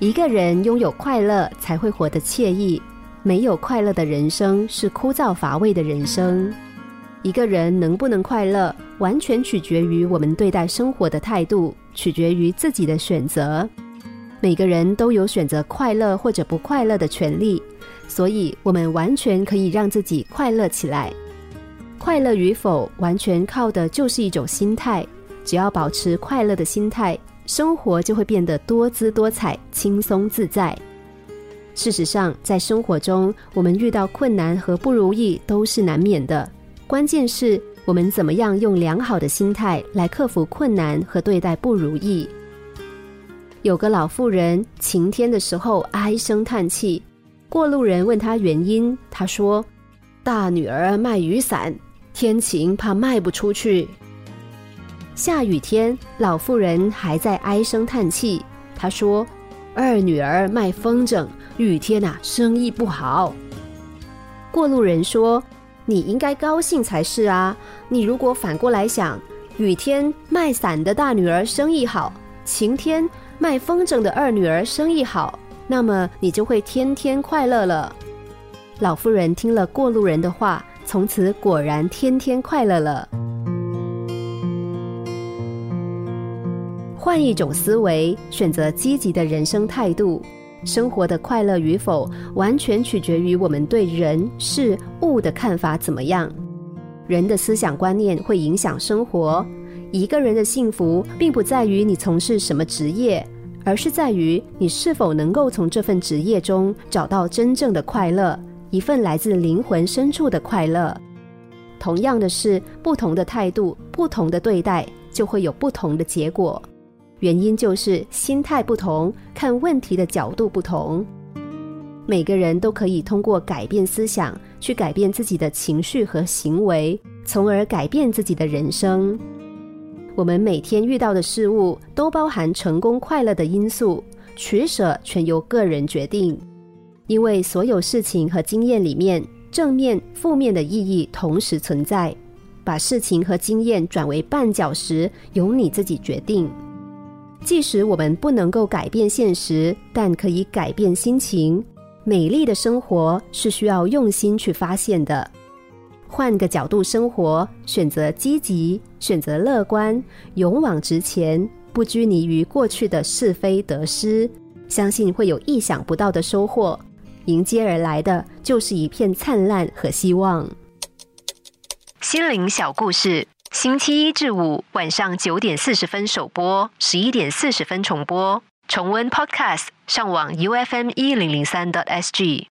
一个人拥有快乐，才会活得惬意。没有快乐的人生是枯燥乏味的人生。一个人能不能快乐，完全取决于我们对待生活的态度，取决于自己的选择。每个人都有选择快乐或者不快乐的权利，所以我们完全可以让自己快乐起来。快乐与否，完全靠的就是一种心态。只要保持快乐的心态，生活就会变得多姿多彩、轻松自在。事实上，在生活中，我们遇到困难和不如意都是难免的。关键是我们怎么样用良好的心态来克服困难和对待不如意。有个老妇人晴天的时候唉声叹气，过路人问她原因，她说：“大女儿卖雨伞，天晴怕卖不出去。”下雨天，老妇人还在唉声叹气，她说：“二女儿卖风筝，雨天啊生意不好。”过路人说：“你应该高兴才是啊！你如果反过来想，雨天卖伞的大女儿生意好，晴天……”卖风筝的二女儿生意好，那么你就会天天快乐了。老妇人听了过路人的话，从此果然天天快乐了。换一种思维，选择积极的人生态度，生活的快乐与否，完全取决于我们对人事物的看法怎么样。人的思想观念会影响生活。一个人的幸福，并不在于你从事什么职业，而是在于你是否能够从这份职业中找到真正的快乐，一份来自灵魂深处的快乐。同样的是，不同的态度、不同的对待，就会有不同的结果。原因就是心态不同，看问题的角度不同。每个人都可以通过改变思想，去改变自己的情绪和行为，从而改变自己的人生。我们每天遇到的事物都包含成功快乐的因素，取舍全由个人决定。因为所有事情和经验里面，正面、负面的意义同时存在。把事情和经验转为绊脚石，由你自己决定。即使我们不能够改变现实，但可以改变心情。美丽的生活是需要用心去发现的。换个角度生活，选择积极，选择乐观，勇往直前，不拘泥于过去的是非得失，相信会有意想不到的收获。迎接而来的就是一片灿烂和希望。心灵小故事，星期一至五晚上九点四十分首播，十一点四十分重播。重温 Podcast，上网 U F M 一零零三 t S G。